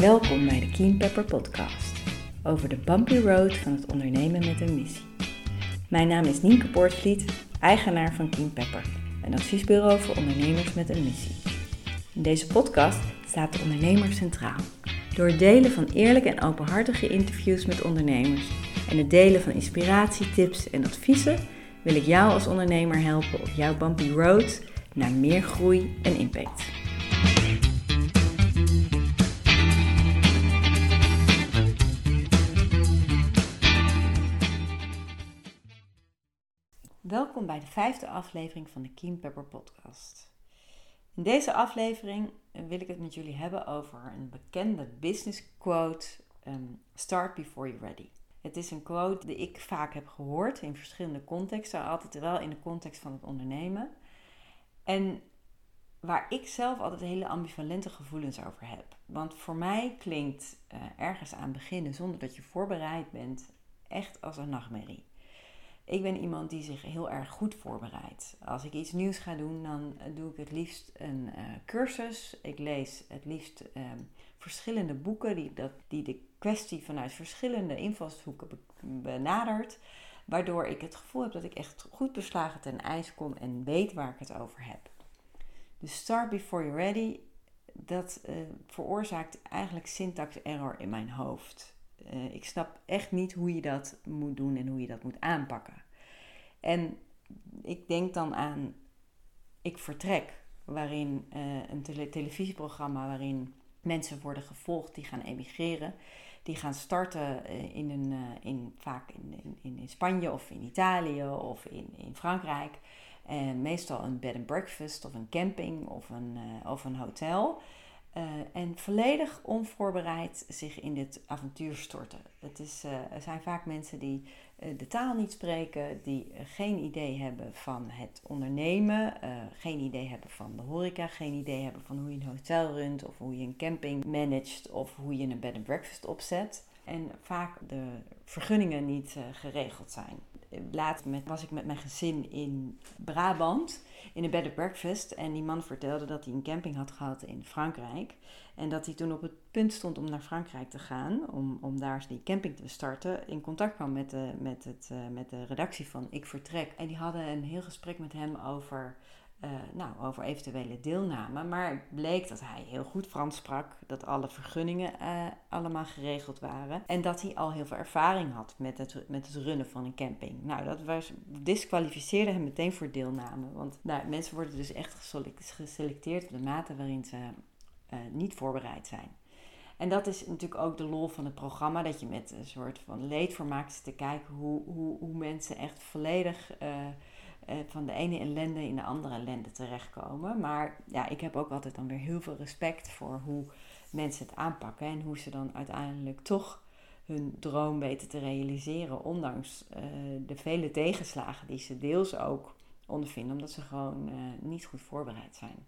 Welkom bij de Keen Pepper Podcast over de bumpy road van het ondernemen met een missie. Mijn naam is Nienke Poortvliet, eigenaar van Keen Pepper, een adviesbureau voor ondernemers met een missie. In deze podcast staat de ondernemer centraal. Door het delen van eerlijke en openhartige interviews met ondernemers en het delen van inspiratie, tips en adviezen wil ik jou als ondernemer helpen op jouw bumpy road naar meer groei en impact. Welkom bij de vijfde aflevering van de Keen Pepper podcast. In deze aflevering wil ik het met jullie hebben over een bekende business quote: um, Start before you're ready. Het is een quote die ik vaak heb gehoord in verschillende contexten, altijd wel in de context van het ondernemen. En waar ik zelf altijd hele ambivalente gevoelens over heb. Want voor mij klinkt uh, ergens aan beginnen zonder dat je voorbereid bent echt als een nachtmerrie. Ik ben iemand die zich heel erg goed voorbereidt. Als ik iets nieuws ga doen, dan doe ik het liefst een uh, cursus. Ik lees het liefst uh, verschillende boeken die, dat, die de kwestie vanuit verschillende invalshoeken benadert. Waardoor ik het gevoel heb dat ik echt goed beslagen ten ijs kom en weet waar ik het over heb. Dus start before you're ready, dat uh, veroorzaakt eigenlijk syntax error in mijn hoofd. Uh, ik snap echt niet hoe je dat moet doen en hoe je dat moet aanpakken. En ik denk dan aan Ik Vertrek, waarin uh, een tele televisieprogramma waarin mensen worden gevolgd die gaan emigreren. Die gaan starten in een, in, vaak in, in, in Spanje of in Italië of in, in Frankrijk. En meestal een bed and breakfast of een camping of een, of een hotel. Uh, en volledig onvoorbereid zich in dit avontuur storten. Het is, uh, er zijn vaak mensen die de taal niet spreken, die geen idee hebben van het ondernemen, geen idee hebben van de horeca, geen idee hebben van hoe je een hotel runt of hoe je een camping managt of hoe je een bed and breakfast opzet. En vaak de vergunningen niet geregeld zijn laat met, was ik met mijn gezin in Brabant in een bed and breakfast. En die man vertelde dat hij een camping had gehad in Frankrijk. En dat hij toen op het punt stond om naar Frankrijk te gaan, om, om daar die camping te starten, in contact kwam met de, met, het, uh, met de redactie van Ik Vertrek. En die hadden een heel gesprek met hem over uh, nou, over eventuele deelname. Maar bleek dat hij heel goed Frans sprak, dat alle vergunningen uh, allemaal geregeld waren en dat hij al heel veel ervaring had met het, met het runnen van een camping. Nou, dat was, disqualificeerde hem meteen voor deelname, want nou, mensen worden dus echt geselecteerd op de mate waarin ze uh, niet voorbereid zijn. En dat is natuurlijk ook de lol van het programma, dat je met een soort van leedvermaak zit te kijken hoe, hoe, hoe mensen echt volledig eh, van de ene ellende in de andere ellende terechtkomen. Maar ja, ik heb ook altijd dan weer heel veel respect voor hoe mensen het aanpakken en hoe ze dan uiteindelijk toch hun droom weten te realiseren, ondanks uh, de vele tegenslagen die ze deels ook ondervinden, omdat ze gewoon uh, niet goed voorbereid zijn.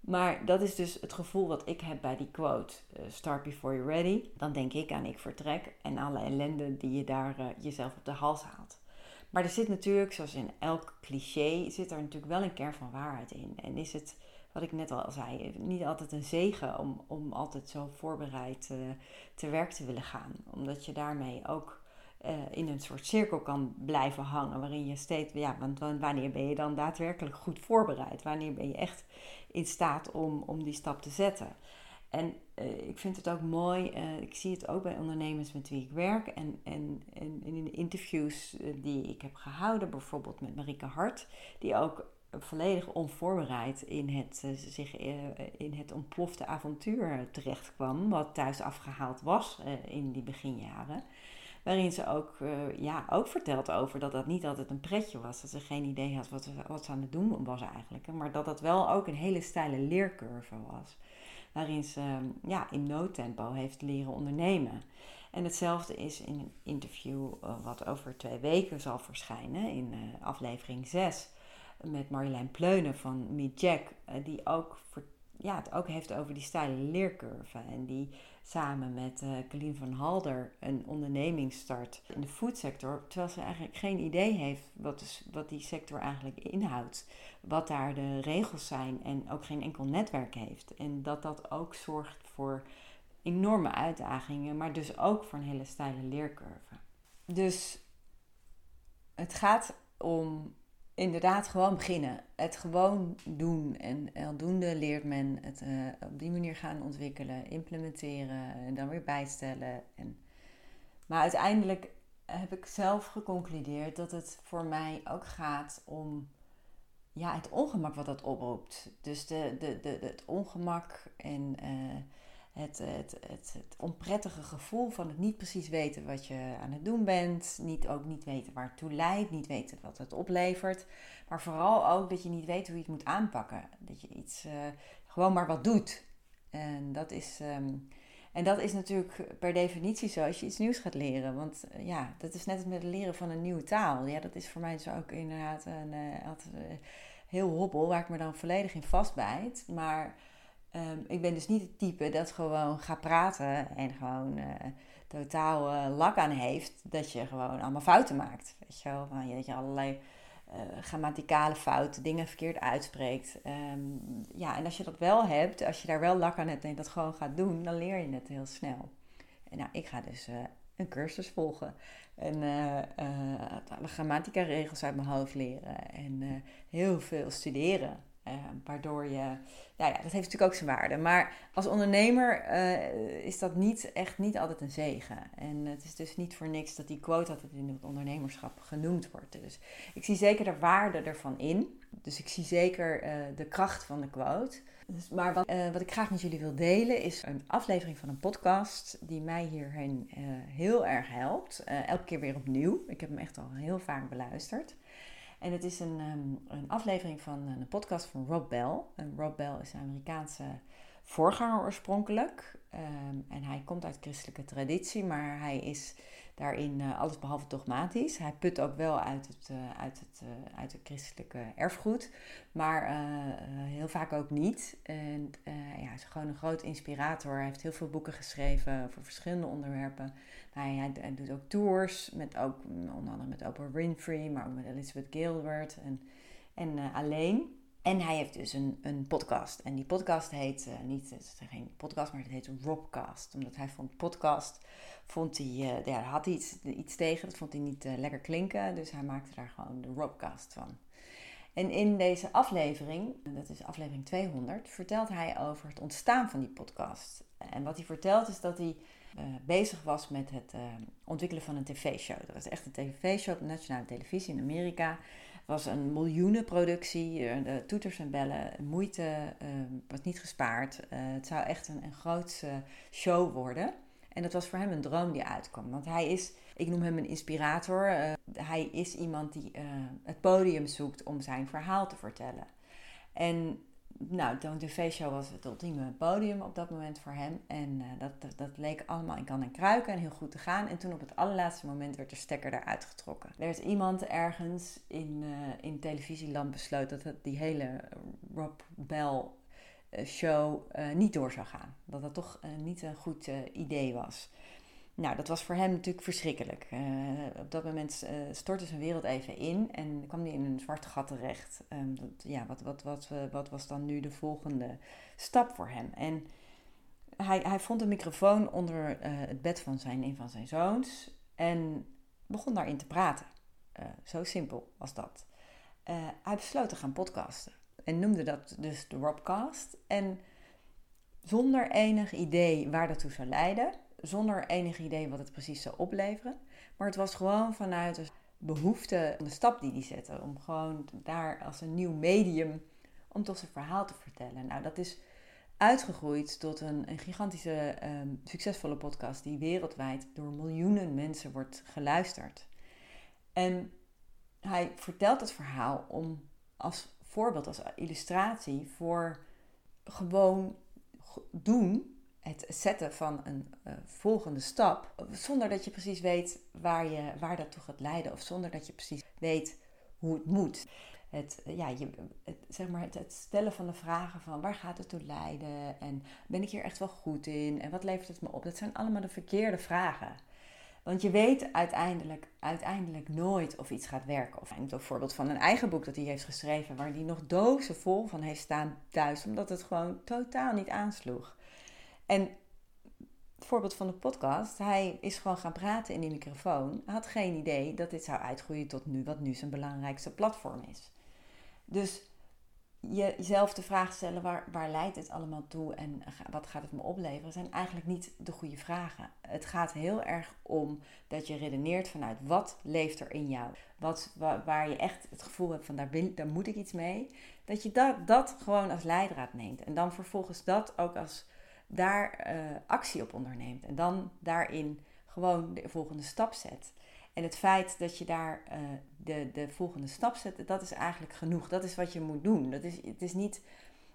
Maar dat is dus het gevoel wat ik heb bij die quote: Start before you're ready. Dan denk ik aan ik vertrek en alle ellende die je daar jezelf op de hals haalt. Maar er zit natuurlijk, zoals in elk cliché, zit er natuurlijk wel een kern van waarheid in. En is het, wat ik net al zei, niet altijd een zegen om, om altijd zo voorbereid uh, te werk te willen gaan. Omdat je daarmee ook uh, in een soort cirkel kan blijven hangen. Waarin je steeds, ja, want wanneer ben je dan daadwerkelijk goed voorbereid? Wanneer ben je echt in staat om, om die stap te zetten? En uh, ik vind het ook mooi, uh, ik zie het ook bij ondernemers met wie ik werk en, en, en in interviews uh, die ik heb gehouden, bijvoorbeeld met Marike Hart, die ook volledig onvoorbereid in het, zich in het ontplofte avontuur terecht kwam, wat thuis afgehaald was in die beginjaren. Waarin ze ook, ja, ook vertelt over dat dat niet altijd een pretje was. Dat ze geen idee had wat, wat ze aan het doen was eigenlijk. Maar dat dat wel ook een hele steile leercurve was waarin ze ja, in noodtempo heeft leren ondernemen. En hetzelfde is in een interview uh, wat over twee weken zal verschijnen, in uh, aflevering 6, met Marjolein Pleunen van Meet Jack, uh, die ook, ja, het ook heeft over die steile leercurve. En die samen met uh, van Halder een onderneming start in de foodsector, terwijl ze eigenlijk geen idee heeft wat, dus, wat die sector eigenlijk inhoudt wat daar de regels zijn en ook geen enkel netwerk heeft. En dat dat ook zorgt voor enorme uitdagingen, maar dus ook voor een hele steile leercurve. Dus het gaat om inderdaad gewoon beginnen. Het gewoon doen. En aldoende leert men het uh, op die manier gaan ontwikkelen, implementeren en dan weer bijstellen. En... Maar uiteindelijk heb ik zelf geconcludeerd dat het voor mij ook gaat om ja, het ongemak wat dat oproept. Dus de, de, de, het ongemak en uh, het, het, het, het, onprettige gevoel van het niet precies weten wat je aan het doen bent. Niet, ook niet weten waar het toe leidt, niet weten wat het oplevert. Maar vooral ook dat je niet weet hoe je het moet aanpakken. Dat je iets uh, gewoon maar wat doet. En dat is. Um, en dat is natuurlijk per definitie zo als je iets nieuws gaat leren. Want uh, ja, dat is net als met het leren van een nieuwe taal. Ja, dat is voor mij dus ook inderdaad een altijd, heel hobbel waar ik me dan volledig in vastbijt. Maar um, ik ben dus niet het type dat gewoon gaat praten en gewoon uh, totaal lak aan heeft. Dat je gewoon allemaal fouten maakt. Weet je wel, dat je allerlei uh, grammaticale fouten, dingen verkeerd uitspreekt. Um, ja, en als je dat wel hebt, als je daar wel lak aan hebt en dat gewoon gaat doen, dan leer je het heel snel. En nou, ik ga dus een cursus volgen. En uh, alle grammatica-regels uit mijn hoofd leren. En heel veel studeren. Waardoor je ja, ja, dat heeft natuurlijk ook zijn waarde. Maar als ondernemer uh, is dat niet, echt niet altijd een zegen. En het is dus niet voor niks dat die quote altijd in het ondernemerschap genoemd wordt. Dus ik zie zeker de waarde ervan in. Dus ik zie zeker uh, de kracht van de quote. Dus, maar wat, uh, wat ik graag met jullie wil delen is een aflevering van een podcast die mij hierheen heel erg helpt. elke keer weer opnieuw. Ik heb hem echt al heel vaak beluisterd. En het is een, um, een aflevering van een podcast van Rob Bell. En Rob Bell is een Amerikaanse voorganger oorspronkelijk. Um, en hij komt uit christelijke traditie, maar hij is daarin uh, alles behalve dogmatisch. Hij put ook wel uit het, uh, uit het, uh, uit het christelijke erfgoed, maar heel vaak ook niet. En ja, hij is gewoon een groot inspirator. Hij heeft heel veel boeken geschreven over verschillende onderwerpen. Hij, hij, doet ook tours, met ook, onder andere met Oprah Winfrey, maar ook met Elizabeth Gilbert en, en alleen. En hij heeft dus een, een podcast. En die podcast heet uh, niet, het is geen podcast, maar het heet Robcast. Omdat hij vond podcast, vond hij, uh, ja, had hij iets, iets tegen, dat vond hij niet uh, lekker klinken. Dus hij maakte daar gewoon de Robcast van. En in deze aflevering, dat is aflevering 200, vertelt hij over het ontstaan van die podcast. En wat hij vertelt is dat hij bezig was met het ontwikkelen van een tv-show. Dat was echt een tv-show op nationale televisie in Amerika. Was een miljoenenproductie, uh, de toeters en bellen, moeite was niet gespaard. het zou echt een, een grootse show worden. En dat was voor hem een droom die uitkwam. Want hij is, ik noem hem een inspirator. hij is iemand die het podium zoekt om zijn verhaal te vertellen. En nou, de tv-show was het ultieme podium op dat moment voor hem. En uh, dat, dat, leek allemaal in kan en kruiken en heel goed te gaan. En toen op het allerlaatste moment werd de stekker eruit getrokken. Er werd iemand ergens in, uh, in televisieland besloten dat die hele Rob Bell uh, show niet door zou gaan. Dat dat toch niet een goed idee was. Nou, dat was voor hem natuurlijk verschrikkelijk. Uh, op dat moment uh, stortte zijn wereld even in en kwam hij in een zwart gat terecht. Um, dat, ja, wat, wat, wat, uh, wat was dan nu de volgende stap voor hem? En hij, hij vond een microfoon onder het bed van zijn, een van zijn zoons en begon daarin te praten. zo simpel was dat. hij besloot te gaan podcasten en noemde dat dus de Robcast. En zonder enig idee waar dat toe zou leiden zonder enig idee wat het precies zou opleveren. Maar het was gewoon vanuit de behoefte, de stap die hij zette, om gewoon daar als een nieuw medium, om toch zijn verhaal te vertellen. Nou, dat is uitgegroeid tot een, gigantische, um, succesvolle podcast die wereldwijd door miljoenen mensen wordt geluisterd. En hij vertelt het verhaal om als voorbeeld, als illustratie voor gewoon doen het zetten van een uh, volgende stap, zonder dat je precies weet waar, je, waar dat toe gaat leiden, of zonder dat je precies weet hoe het moet. Het, ja, je, het, zeg maar het, het, stellen van de vragen van waar gaat het toe leiden en ben ik hier echt wel goed in en wat levert het me op? Dat zijn allemaal de verkeerde vragen. Want je weet uiteindelijk, uiteindelijk nooit of iets gaat werken. Of een voorbeeld van een eigen boek dat hij heeft geschreven, waar hij nog dozen vol van heeft staan thuis, omdat het gewoon totaal niet aansloeg. En het voorbeeld van de podcast. Hij is gewoon gaan praten in die microfoon. Had geen idee dat dit zou uitgroeien tot nu, wat nu zijn belangrijkste platform is. Dus jezelf de vraag stellen: waar, waar leidt dit allemaal toe en wat gaat het me opleveren? zijn eigenlijk niet de goede vragen. Het gaat heel erg om dat je redeneert vanuit wat leeft er in jou. Wat, waar, je echt het gevoel hebt van daar, daar moet ik iets mee. Dat je dat, dat gewoon als leidraad neemt. En dan vervolgens dat ook als daar uh, actie op onderneemt. En dan daarin gewoon de volgende stap zet. En het feit dat je daar uh, de, de volgende stap zet, dat is eigenlijk genoeg. Dat is wat je moet doen. Dat is, het is niet,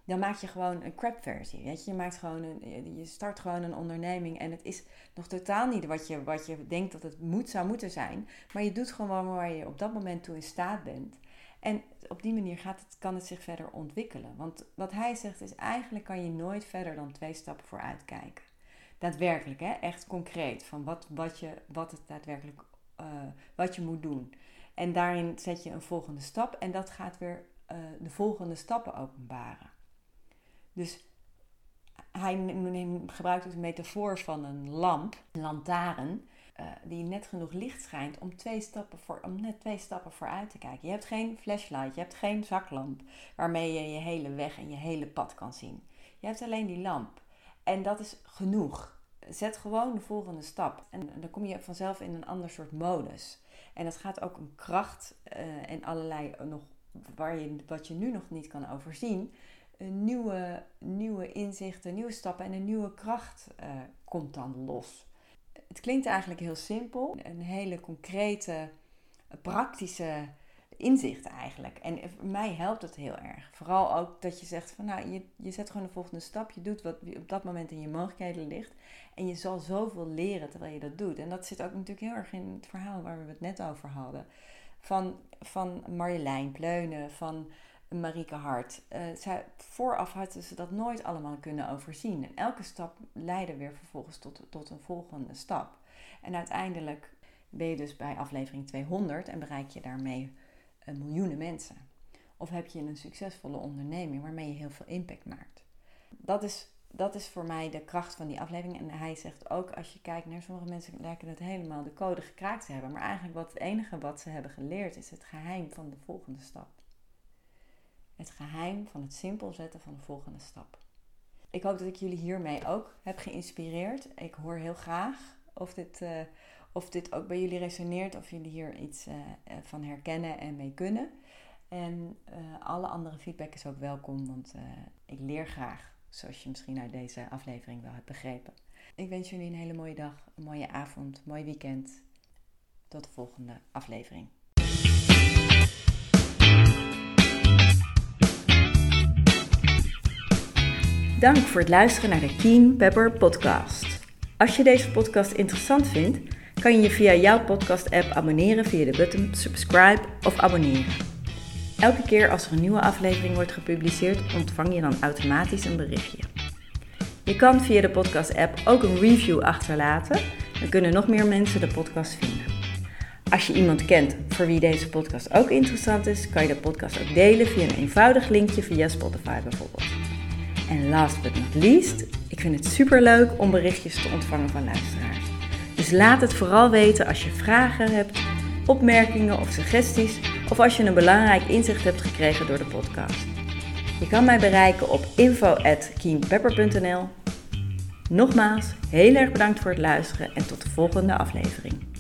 dan maak je gewoon een crap versie. Weet je? je, maakt gewoon een, je start gewoon een onderneming en het is nog totaal niet wat je, wat je denkt dat het moet, zou moeten zijn. Maar je doet gewoon waar je op dat moment toe in staat bent. En op die manier gaat het, kan het zich verder ontwikkelen. Want wat hij zegt is eigenlijk kan je nooit verder dan twee stappen vooruit kijken. Daadwerkelijk, hè? echt concreet. Van wat, wat, je, wat het daadwerkelijk uh, wat je moet doen. En daarin zet je een volgende stap en dat gaat weer uh, de volgende stappen openbaren. Dus hij gebruikt ook de metafoor van een lamp, een lantaarn, uh, die net genoeg licht schijnt om, twee stappen voor, om net twee stappen vooruit te kijken. Je hebt geen flashlight, je hebt geen zaklamp waarmee je je hele weg en je hele pad kan zien. Je hebt alleen die lamp. En dat is genoeg zet gewoon de volgende stap. En dan kom je vanzelf in een ander soort modus. En dat gaat ook om kracht uh, en allerlei nog waar je, wat je nu nog niet kan overzien. nieuwe, nieuwe inzichten, nieuwe stappen en een nieuwe kracht uh, komt dan los. Het klinkt eigenlijk heel simpel. Een hele concrete, praktische inzicht eigenlijk. En voor mij helpt het heel erg. Vooral ook dat je zegt van nou, je, je zet gewoon de volgende stap. Je doet wat op dat moment in je mogelijkheden ligt. En je zal zoveel leren terwijl je dat doet. En dat zit ook natuurlijk heel erg in het verhaal waar we het net over hadden. Van, van Marjolein Pleunen, van Marieke Hart. Uh, zij, vooraf hadden ze dat nooit allemaal kunnen overzien. En elke stap leidde weer vervolgens tot, tot een volgende stap. En uiteindelijk ben je dus bij aflevering 200 en bereik je daarmee uh, miljoenen mensen. Of heb je een succesvolle onderneming waarmee je heel veel impact maakt. Dat is dat is voor mij de kracht van die aflevering. En hij zegt ook, als je kijkt naar sommige mensen, lijken het helemaal de code gekraakt te hebben. Maar eigenlijk wat het enige wat ze hebben geleerd is het geheim van de volgende stap. Het geheim van het simpel zetten van de volgende stap. Ik hoop dat ik jullie hiermee ook heb geïnspireerd. Ik hoor heel graag of dit, uh, of dit ook bij jullie resoneert, of jullie hier iets uh, van herkennen en mee kunnen. En alle andere feedback is ook welkom, want ik leer graag zoals je misschien uit deze aflevering wel hebt begrepen. Ik wens jullie een hele mooie dag, een mooie avond, een mooi weekend. Tot de volgende aflevering. Dank voor het luisteren naar de Keen Pepper podcast. Als je deze podcast interessant vindt, kan je je via jouw podcast-app abonneren via de button subscribe of abonneren. Elke keer als er een nieuwe aflevering wordt gepubliceerd, ontvang je dan automatisch een berichtje. Je kan via de podcast-app ook een review achterlaten. Dan kunnen nog meer mensen de podcast vinden. Als je iemand kent voor wie deze podcast ook interessant is, kan je de podcast ook delen via een eenvoudig linkje via Spotify bijvoorbeeld. En last but not least, ik vind het super leuk om berichtjes te ontvangen van luisteraars. Dus laat het vooral weten als je vragen hebt, opmerkingen of suggesties of als je een belangrijk inzicht hebt gekregen door de podcast. Je kan mij bereiken op info.keenpepper.nl. Nogmaals, heel erg bedankt voor het luisteren en tot de volgende aflevering.